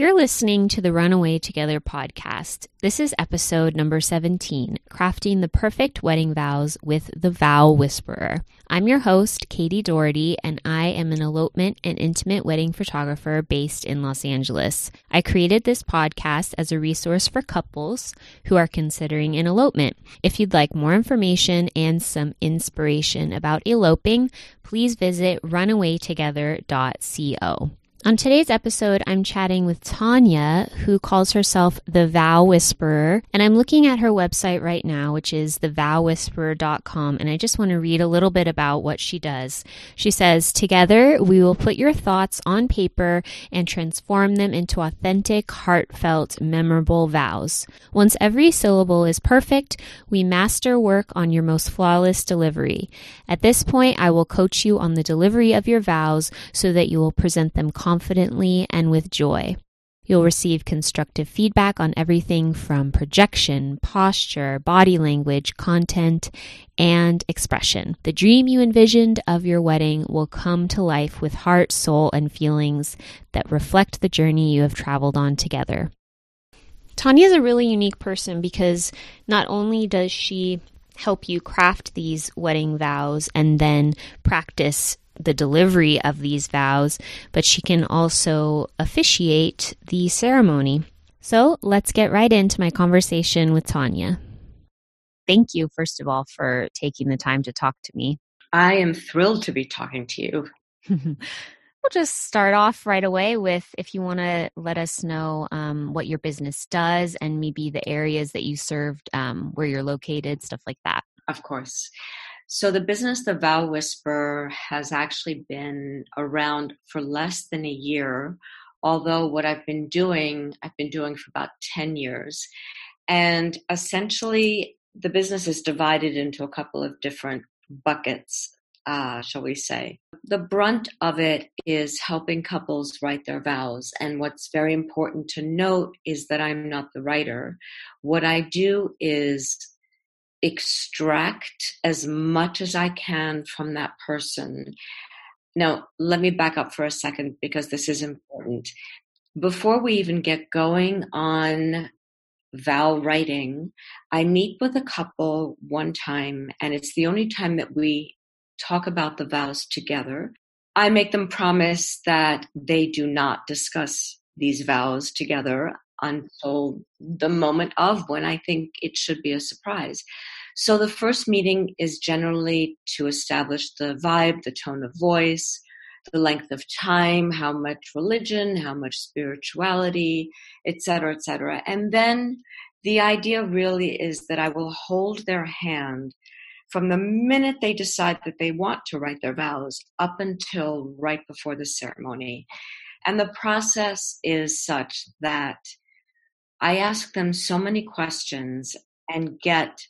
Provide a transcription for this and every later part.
You're listening to the Runaway Together podcast. This is episode number 17 Crafting the Perfect Wedding Vows with the Vow Whisperer. I'm your host, Katie Doherty, and I am an elopement and intimate wedding photographer based in Los Angeles. I created this podcast as a resource for couples who are considering an elopement. If you'd like more information and some inspiration about eloping, please visit runawaytogether.co. On today's episode, I'm chatting with Tanya, who calls herself the Vow Whisperer, and I'm looking at her website right now, which is thevowwhisperer.com, and I just want to read a little bit about what she does. She says, Together, we will put your thoughts on paper and transform them into authentic, heartfelt, memorable vows. Once every syllable is perfect, we master work on your most flawless delivery. At this point, I will coach you on the delivery of your vows so that you will present them confidently and with joy. You'll receive constructive feedback on everything from projection, posture, body language, content, and expression. The dream you envisioned of your wedding will come to life with heart, soul, and feelings that reflect the journey you have traveled on together. Tanya is a really unique person because not only does she help you craft these wedding vows and then practice the delivery of these vows, but she can also officiate the ceremony. So let's get right into my conversation with Tanya. Thank you, first of all, for taking the time to talk to me. I am thrilled to be talking to you. we'll just start off right away with if you want to let us know um, what your business does and maybe the areas that you served, um, where you're located, stuff like that. Of course. So the business, The Vow Whisperer, has actually been around for less than a year. Although what I've been doing, I've been doing for about 10 years. And essentially, the business is divided into a couple of different buckets, uh, shall we say. The brunt of it is helping couples write their vows. And what's very important to note is that I'm not the writer. What I do is extract as much as I can from that person. Now, let me back up for a second because this is important. Before we even get going on vow writing, I meet with a couple one time, and it's the only time that we talk about the vows together. I make them promise that they do not discuss these vows together until the moment of when I think it should be a surprise. So the first meeting is generally to establish the vibe, the tone of voice, the length of time, how much religion, how much spirituality, etc., etc. And then the idea really is that I will hold their hand from the minute they decide that they want to write their vows up until right before the ceremony. And the process is such that I ask them so many questions and get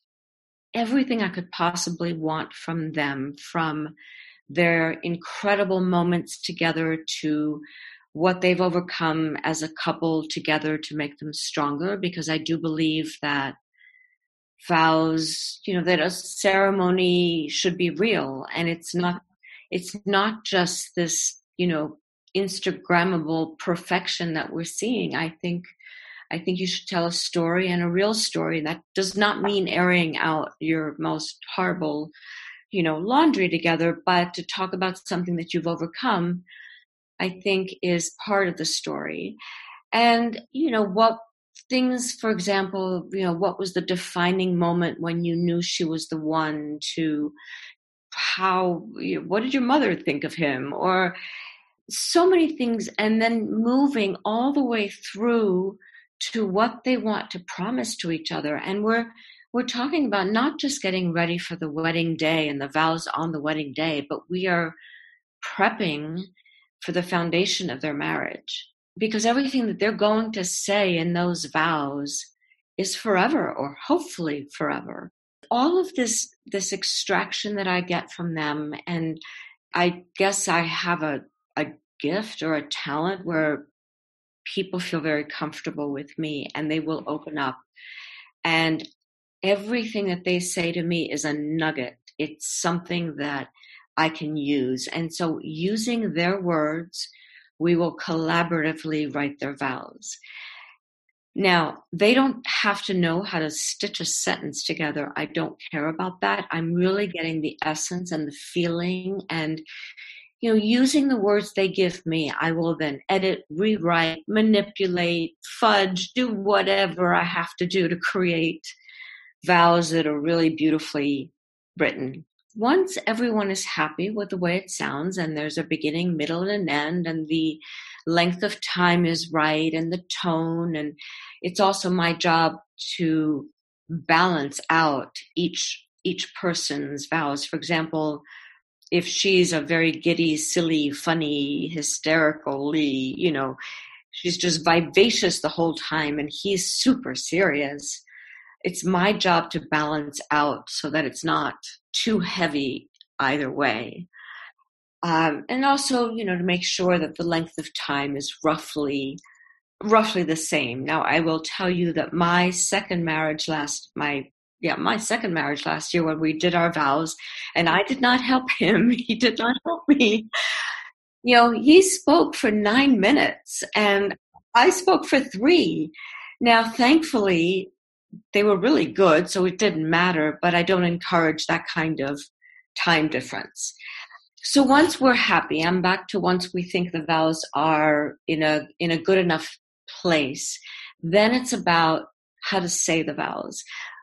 everything I could possibly want from them, from their incredible moments together to what they've overcome as a couple together to make them stronger, because I do believe that vows, you know, that a ceremony should be real and it's not it's not just this, you know, Instagrammable perfection that we're seeing. I think I think you should tell a story and a real story. That does not mean airing out your most horrible, you know, laundry together, but to talk about something that you've overcome, I think is part of the story. And, you know, what things, for example, you know, what was the defining moment when you knew she was the one to how, you know, what did your mother think of him? Or, so many things and then moving all the way through to what they want to promise to each other. And we're we're talking about not just getting ready for the wedding day and the vows on the wedding day, but we are prepping for the foundation of their marriage. Because everything that they're going to say in those vows is forever or hopefully forever. All of this this extraction that I get from them and I guess I have a, a gift or a talent where people feel very comfortable with me and they will open up. And everything that they say to me is a nugget. It's something that I can use. And so using their words, we will collaboratively write their vows. Now, they don't have to know how to stitch a sentence together. I don't care about that. I'm really getting the essence and the feeling and you know, using the words they give me, I will then edit, rewrite, manipulate, fudge, do whatever I have to do to create vows that are really beautifully written. Once everyone is happy with the way it sounds and there's a beginning, middle, and an end, and the length of time is right and the tone, and it's also my job to balance out each each person's vows. For example, if she's a very giddy, silly, funny, hysterically, you know, she's just vivacious the whole time and he's super serious. It's my job to balance out so that it's not too heavy either way. Um, and also, you know, to make sure that the length of time is roughly roughly the same. Now, I will tell you that my second marriage last my yeah, my second marriage last year when we did our vows, and I did not help him. He did not help me. You know, he spoke for nine minutes and I spoke for three. Now, thankfully, they were really good, so it didn't matter, but I don't encourage that kind of time difference. So once we're happy, I'm back to once we think the vows are in a in a good enough place, then it's about how to say the vows.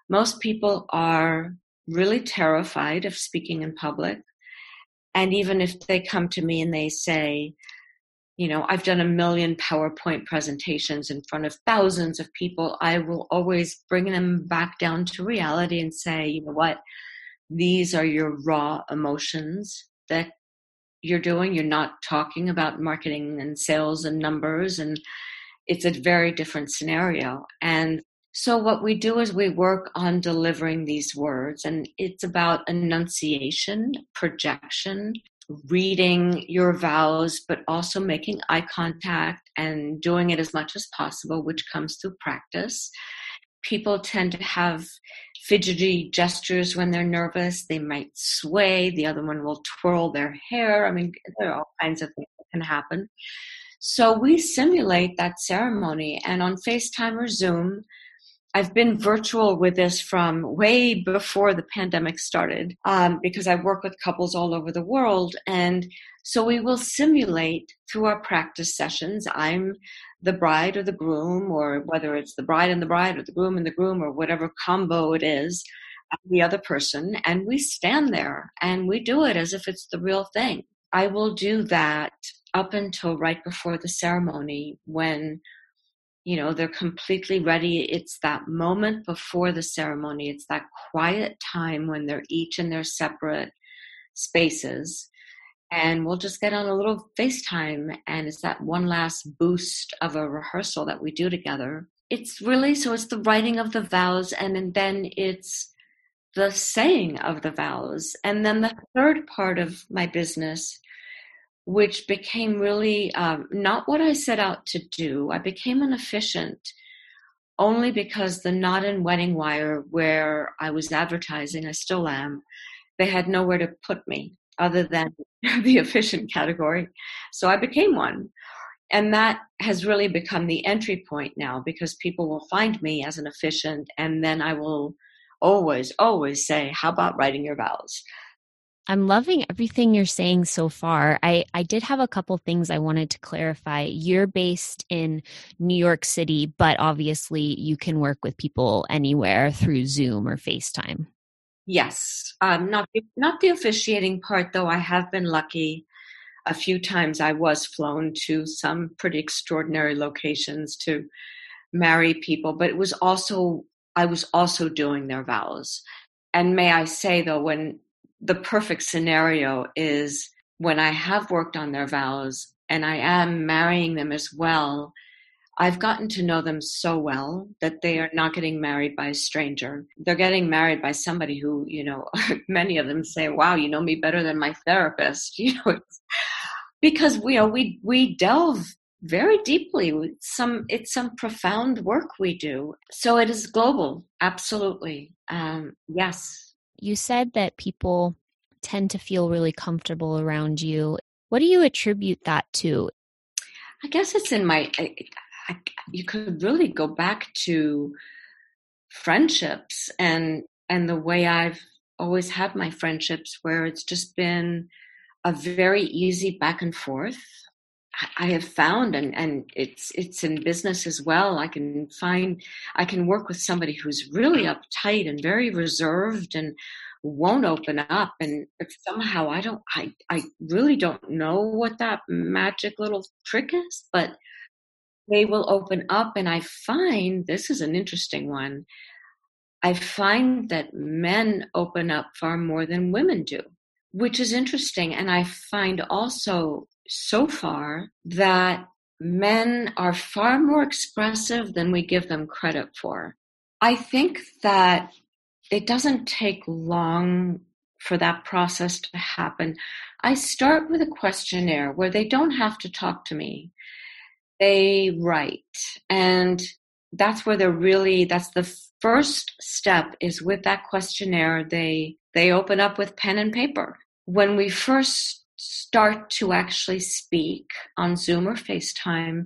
Most people are really terrified of speaking in public. And even if they come to me and they say, you know, I've done a million PowerPoint presentations in front of thousands of people, I will always bring them back down to reality and say, you know what, these are your raw emotions that you're doing. You're not talking about marketing and sales and numbers, and it's a very different scenario. And so, what we do is we work on delivering these words, and it's about enunciation, projection, reading your vows, but also making eye contact and doing it as much as possible, which comes through practice. People tend to have fidgety gestures when they're nervous. They might sway, the other one will twirl their hair. I mean, there are all kinds of things that can happen. So, we simulate that ceremony, and on FaceTime or Zoom, I've been virtual with this from way before the pandemic started um, because I work with couples all over the world. And so we will simulate through our practice sessions. I'm the bride or the groom, or whether it's the bride and the bride or the groom and the groom or whatever combo it is, the other person. And we stand there and we do it as if it's the real thing. I will do that up until right before the ceremony when you know they're completely ready it's that moment before the ceremony it's that quiet time when they're each in their separate spaces and we'll just get on a little FaceTime and it's that one last boost of a rehearsal that we do together. It's really so it's the writing of the vows and then it's the saying of the vows. And then the third part of my business which became really um, not what I set out to do. I became an officiant only because the Knot and Wedding Wire, where I was advertising, I still am, they had nowhere to put me other than the officiant category. So I became one. And that has really become the entry point now because people will find me as an officiant, and then I will always, always say, How about writing your vows? I'm loving everything you're saying so far. I, I did have a couple things I wanted to clarify. You're based in New York City, but obviously you can work with people anywhere through Zoom or FaceTime. Yes, um, not not the officiating part though. I have been lucky. A few times I was flown to some pretty extraordinary locations to marry people, but it was also I was also doing their vows. And may I say though, when the perfect scenario is when I have worked on their vows and I am marrying them as well, I've gotten to know them so well that they are not getting married by a stranger. They're getting married by somebody who, you know, many of them say, "Wow, you know me better than my therapist." You know, because we you know we we delve very deeply. It's some it's some profound work we do. So it is global, absolutely. Um, yes, you said that people tend to feel really comfortable around you. What do you attribute that to? I guess it's in my. I, I, you could really go back to friendships and and the way I've always had my friendships, where it's just been a very easy back and forth. I have found, and, and it's it's in business as well. I can find, I can work with somebody who's really uptight and very reserved and won't open up, and somehow I don't, I I really don't know what that magic little trick is, but they will open up, and I find this is an interesting one. I find that men open up far more than women do, which is interesting. And I find also so far that men are far more expressive than we give them credit for. I think that it doesn't take long for that process to happen. I start with a questionnaire where they don't have to talk to me. They write. And that's where they're really, that's the first step is with that questionnaire, they, they open up with pen and paper. When we first start to actually speak on Zoom or FaceTime,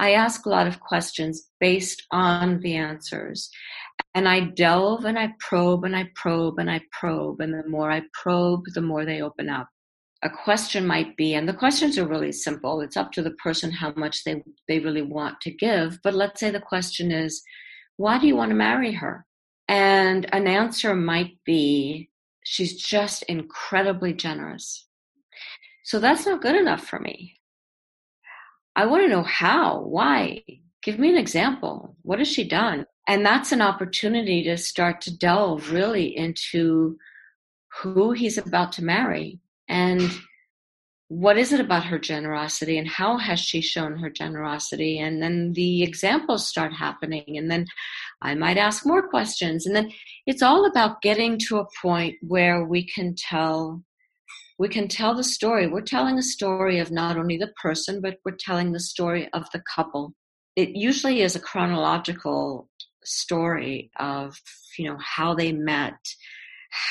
I ask a lot of questions based on the answers. And I delve and I probe and I probe and I probe. And the more I probe, the more they open up. A question might be, and the questions are really simple. It's up to the person how much they, they really want to give. But let's say the question is, why do you want to marry her? And an answer might be, she's just incredibly generous. So that's not good enough for me. I want to know how, why. Give me an example. What has she done? And that's an opportunity to start to delve really into who he's about to marry and what is it about her generosity and how has she shown her generosity and then the examples start happening and then i might ask more questions and then it's all about getting to a point where we can tell we can tell the story. We're telling a story of not only the person, but we're telling the story of the couple. It usually is a chronological story of, you know, how they met,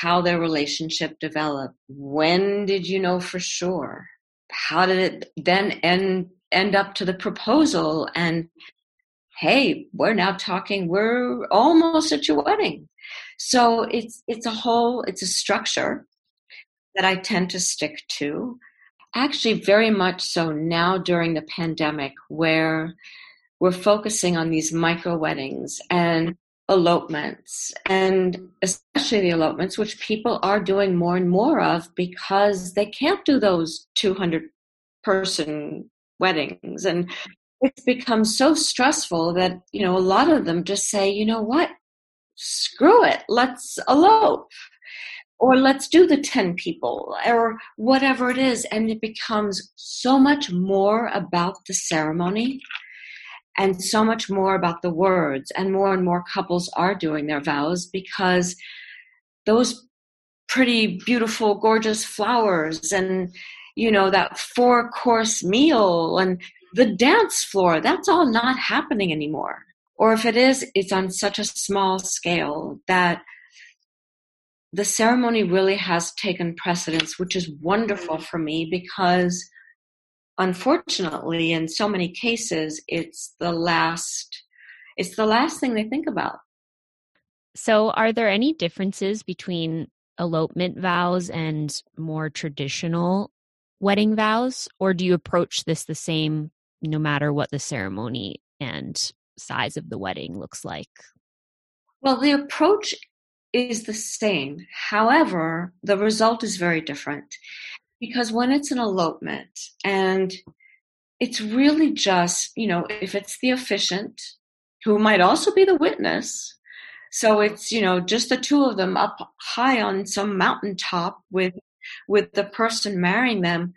how their relationship developed. When did you know for sure? How did it then end, end up to the proposal? And hey, we're now talking, we're almost at your wedding. So it's, it's a whole, it's a structure that I tend to stick to. Actually, very much so now during the pandemic, where we're focusing on these micro weddings and elopements, and especially the elopements, which people are doing more and more of because they can't do those 200 person weddings. And it's become so stressful that, you know, a lot of them just say, you know what, screw it, let's elope or let's do the 10 people or whatever it is and it becomes so much more about the ceremony and so much more about the words and more and more couples are doing their vows because those pretty beautiful gorgeous flowers and you know that four course meal and the dance floor that's all not happening anymore. Or if it is it's on such a small scale that the ceremony really has taken precedence, which is wonderful mm. for me because unfortunately in so many cases it's the last it's the last thing they think about. So are there any differences between elopement vows and more traditional wedding vows or do you approach this the same no matter what the ceremony and size of the wedding looks like? Well, the approach is the same. However, the result is very different because when it's an elopement and it's really just, you know, if it's the officiant who might also be the witness. So it's, you know, just the two of them up high on some mountaintop with with the person marrying them.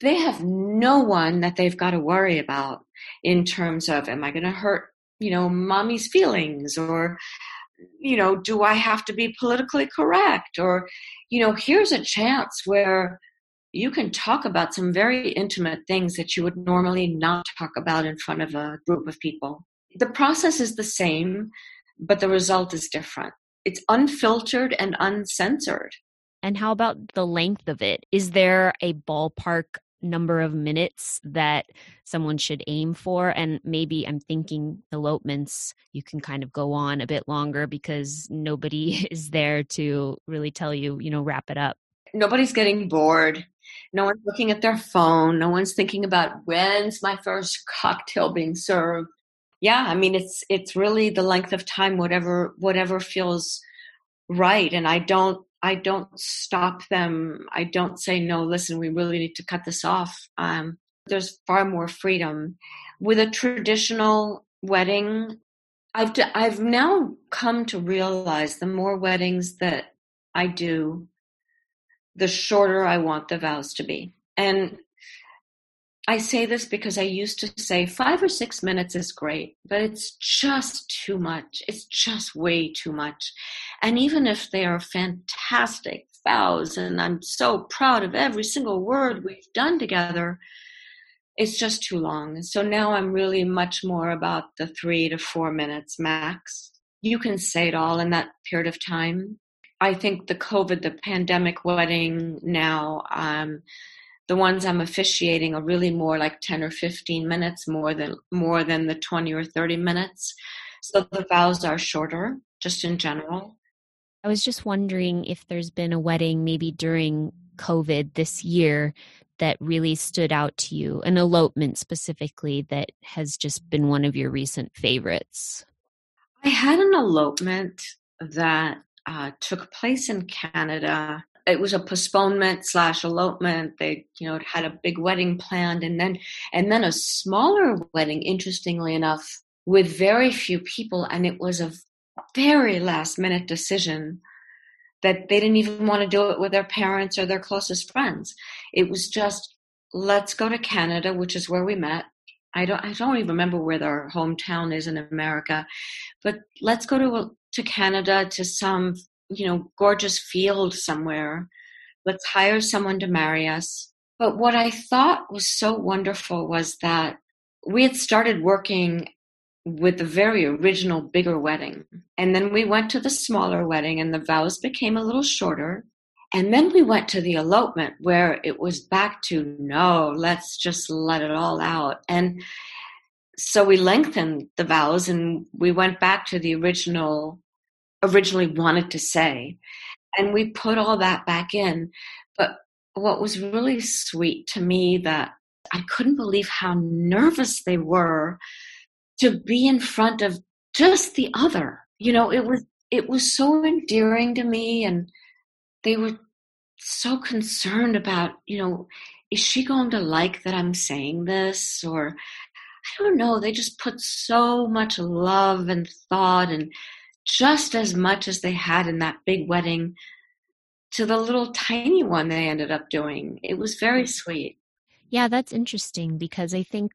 They have no one that they've got to worry about in terms of am I going to hurt, you know, mommy's feelings or you know, do I have to be politically correct? Or, you know, here's a chance where you can talk about some very intimate things that you would normally not talk about in front of a group of people. The process is the same, but the result is different. It's unfiltered and uncensored. And how about the length of it? Is there a ballpark number of minutes that someone should aim for and maybe i'm thinking elopements you can kind of go on a bit longer because nobody is there to really tell you you know wrap it up. Nobody's getting bored. No one's looking at their phone. No one's thinking about when's my first cocktail being served. Yeah i mean it's it's really the length of time whatever whatever feels right and i don't I don't stop them. I don't say, no, listen, we really need to cut this off. Um, there's far more freedom. With a traditional wedding, I've, I've now come to realize the more weddings that I do, the shorter I want the vows to be. And I say this because I used to say five or six minutes is great, but it's just too much. It's just way too much. And even if they are fantastic vows, and I'm so proud of every single word we've done together, it's just too long. So now I'm really much more about the three to four minutes max. You can say it all in that period of time. I think the COVID, the pandemic wedding now, um, the ones I'm officiating are really more like 10 or 15 minutes more than more than the 20 or 30 minutes. So the vows are shorter just in general. I was just wondering if there's been a wedding maybe during COVID this year that really stood out to you, an elopement specifically that has just been one of your recent favorites. I had an elopement that uh, took place in Canada it was a postponement slash elopement. They, you know, had a big wedding planned, and then and then a smaller wedding. Interestingly enough, with very few people, and it was a very last minute decision that they didn't even want to do it with their parents or their closest friends. It was just let's go to Canada, which is where we met. I don't I don't even remember where their hometown is in America, but let's go to to Canada to some you know, gorgeous field somewhere. Let's hire someone to marry us. But what I thought was so wonderful was that we had started working with the very original bigger wedding. And then we went to the smaller wedding, and the vows became a little shorter. And then we went to the elopement where it was back to no, let's just let it all out. And so we lengthened the vows and we went back to the original originally wanted to say. And we put all that back in. But what was really sweet to me that I couldn't believe how nervous they were to be in front of just the other. You know, it was it was so endearing to me and they were so concerned about, you know, is she going to like that I'm saying this or I don't know, they just put so much love and thought and just as much as they had in that big wedding to the little tiny one they ended up doing. It was very sweet. Yeah, that's interesting because I think,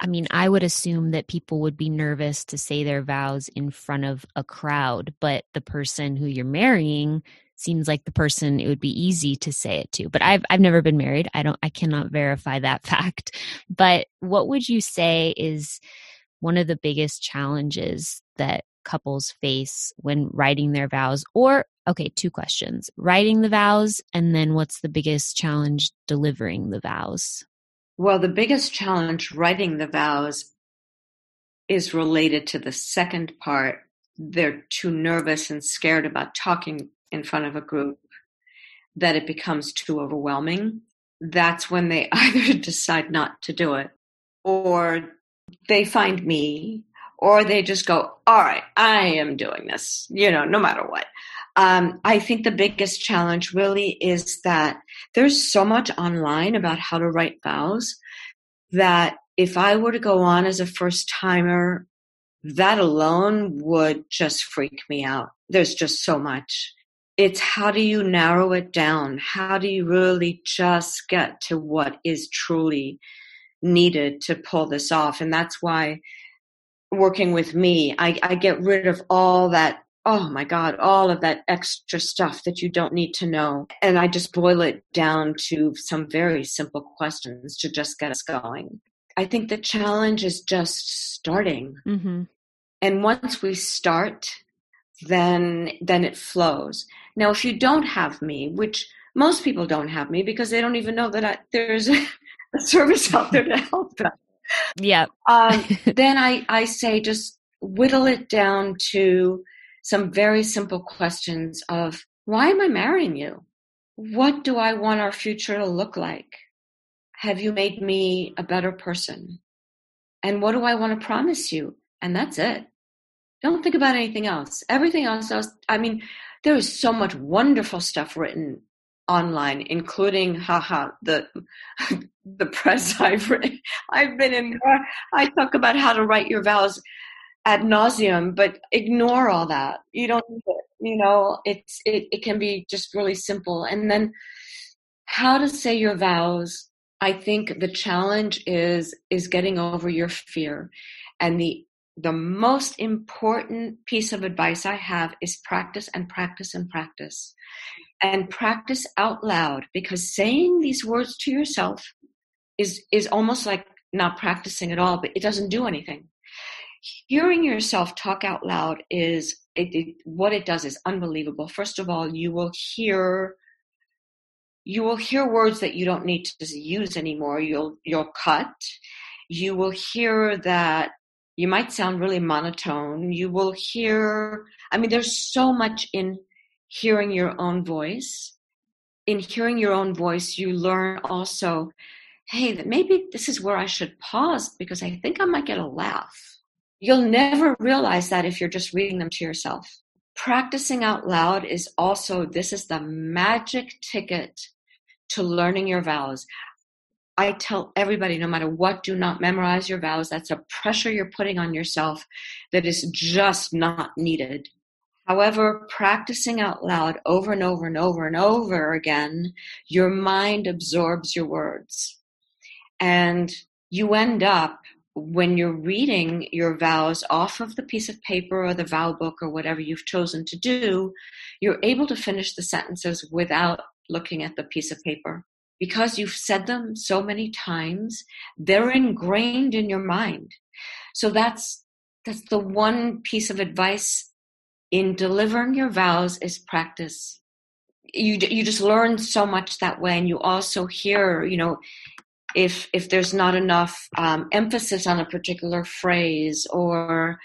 I mean, I would assume that people would be nervous to say their vows in front of a crowd, but the person who you're marrying seems like the person it would be easy to say it to. But I've I've never been married. I don't I cannot verify that fact. But what would you say is one of the biggest challenges that couples face when writing their vows? Or, okay, two questions writing the vows, and then what's the biggest challenge delivering the vows? Well, the biggest challenge writing the vows is related to the second part. They're too nervous and scared about talking in front of a group that it becomes too overwhelming. That's when they either decide not to do it or they find me or they just go, all right, I am doing this, you know, no matter what. Um, I think the biggest challenge really is that there's so much online about how to write vows that if I were to go on as a first timer, that alone would just freak me out. There's just so much. It's how do you narrow it down? How do you really just get to what is truly needed to pull this off? And that's why working with me, I, I get rid of all that oh my God, all of that extra stuff that you don't need to know. And I just boil it down to some very simple questions to just get us going. I think the challenge is just starting. Mm-hmm. And once we start, then then it flows. Now, if you don't have me, which most people don't have me because they don't even know that I, there's a service out there to help them. Yeah. um, then I, I say just whittle it down to some very simple questions of why am I marrying you? What do I want our future to look like? Have you made me a better person? And what do I want to promise you? And that's it. Don't think about anything else. Everything else, I mean, there is so much wonderful stuff written online, including haha the the press I've written, I've been in. Uh, I talk about how to write your vows ad nauseum, but ignore all that. You don't. You know, it's it, it can be just really simple. And then how to say your vows. I think the challenge is is getting over your fear. And the the most important piece of advice I have is practice and practice and practice. And practice out loud because saying these words to yourself is is almost like not practicing at all, but it doesn't do anything. Hearing yourself talk out loud is it, it, what it does is unbelievable. First of all, you will hear you will hear words that you don't need to use anymore. You'll you'll cut. You will hear that you might sound really monotone. You will hear, I mean, there's so much in hearing your own voice. In hearing your own voice, you learn also, hey, that maybe this is where I should pause because I think I might get a laugh. You'll never realize that if you're just reading them to yourself. Practicing out loud is also, this is the magic ticket to learning your vows. I tell everybody, no matter what, do not memorize your vows. That's a pressure you're putting on yourself that is just not needed. However, practicing out loud over and over and over and over again, your mind absorbs your words. And you end up, when you're reading your vows off of the piece of paper or the vow book or whatever you've chosen to do, you're able to finish the sentences without looking at the piece of paper because you've said them so many times, they're ingrained in your mind. So that's that's the one piece of advice in delivering your vows is practice. You you just learn so much that way, and you also hear, you know, if if there's not enough um, emphasis on a particular phrase, or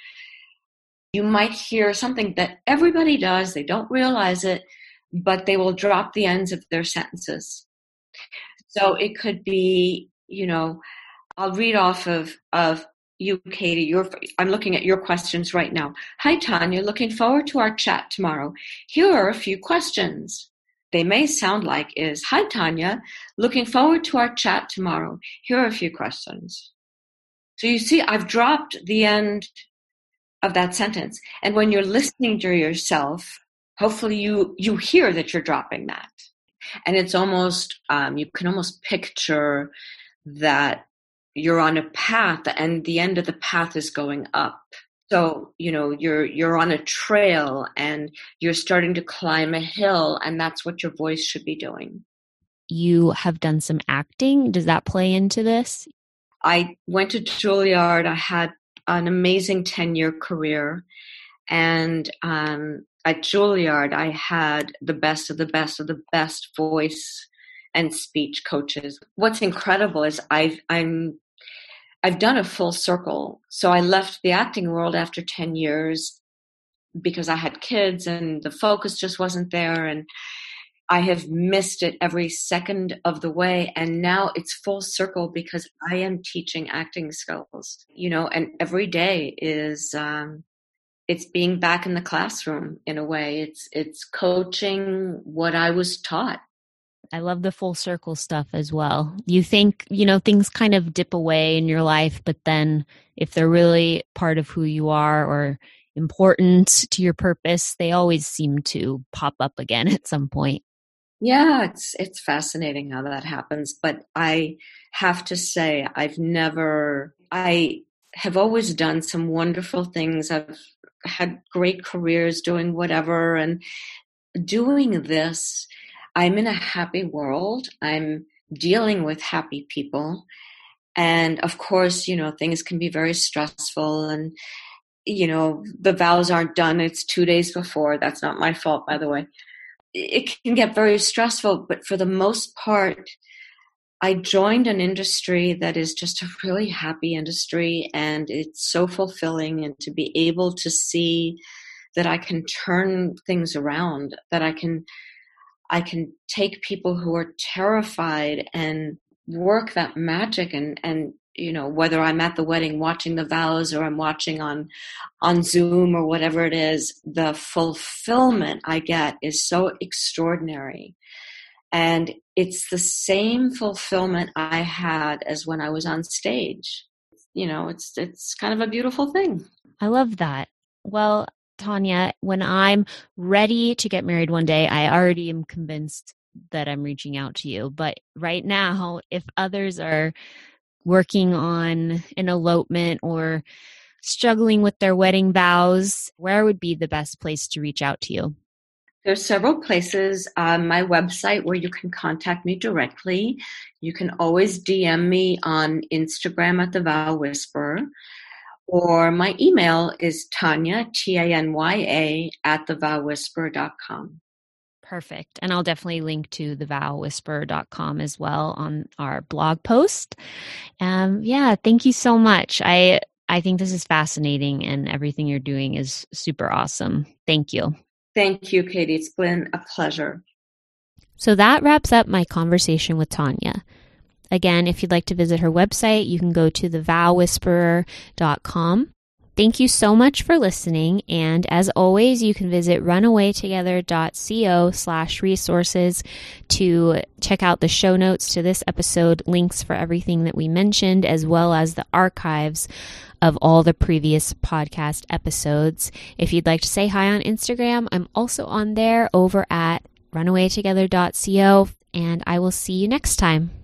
you might hear something that everybody does, they don't realize it, but they will drop the ends of their sentences so it could be, you know, I'll read off of, of you, Katie. Your, I'm looking at your questions right now. Hi, Tanya. Looking forward to our chat tomorrow. Here are a few questions. They may sound like is, Hi, Tanya. Looking forward to our chat tomorrow. Here are a few questions. So you see, I've dropped the end of that sentence. And when you're listening to yourself, hopefully you, you hear that you're dropping that and it's almost um, you can almost picture that you're on a path and the end of the path is going up. So you know you're you're on a trail and you're starting to climb a hill and that's what your voice should be doing. You have done some acting. Does that play into this? I went to juilliard. I had an amazing 10 year career. And um, at Juilliard, I had the best of the best of the best voice and speech coaches. What's incredible is I've I'm I've done a full circle. So I left the acting world after 10 years because I had kids and the focus just wasn't there and I have missed it every second of the way and now it's full circle because I am teaching acting skills, you know, and every day is um it's being back in the classroom in a way. It's it's coaching what I was taught. I love the full circle stuff as well. You think, you know, things kind of dip away in your life, but then if they're really part of who you are or important to your purpose, they always seem to pop up again at some point. Yeah, it's it's fascinating how that happens, but I have to say I've never I have always done some wonderful things. I've had great careers doing whatever and doing this i'm in a happy world. I'm dealing with happy people. And of course you know things can be very stressful and you know the vows aren't done. It's two days before. That's not my fault by the way. It can get very stressful but for the most part I joined an industry that is just a really happy industry and it's so fulfilling and to be able to see that I can turn things around, that I can I can take people who are terrified and work that magic and and you know whether I'm at the wedding watching the vows or I'm watching on on Zoom or whatever it is the fulfillment I get is so extraordinary. And it's the same fulfillment I had as when I was on stage. You know it's it's kind of a beautiful thing. I love that. Well Tanya, when I'm ready to get married one day, I already am convinced that I'm reaching out to you. But right now, if others are working on an elopement or struggling with their wedding vows, where would be the best place to reach out to you? There's several places on my website where you can contact me directly. You can always DM me on Instagram at the Vow Whisperer or my email is Tanya, T A N Y A, at thevowwhisperer.com. Perfect. And I'll definitely link to thevowwhisperer.com as well on our blog post. Um, yeah, thank you so much. I I think this is fascinating and everything you're doing is super awesome. Thank you. Thank you, Katie. It's been a pleasure. So that wraps up my conversation with Tanya. Again, if you'd like to visit her website, you can go to thevowwhisperer.com. Thank you so much for listening. And as always, you can visit runawaytogether.co slash resources to check out the show notes to this episode, links for everything that we mentioned, as well as the archives of all the previous podcast episodes. If you'd like to say hi on Instagram, I'm also on there over at runawaytogether.co. And I will see you next time.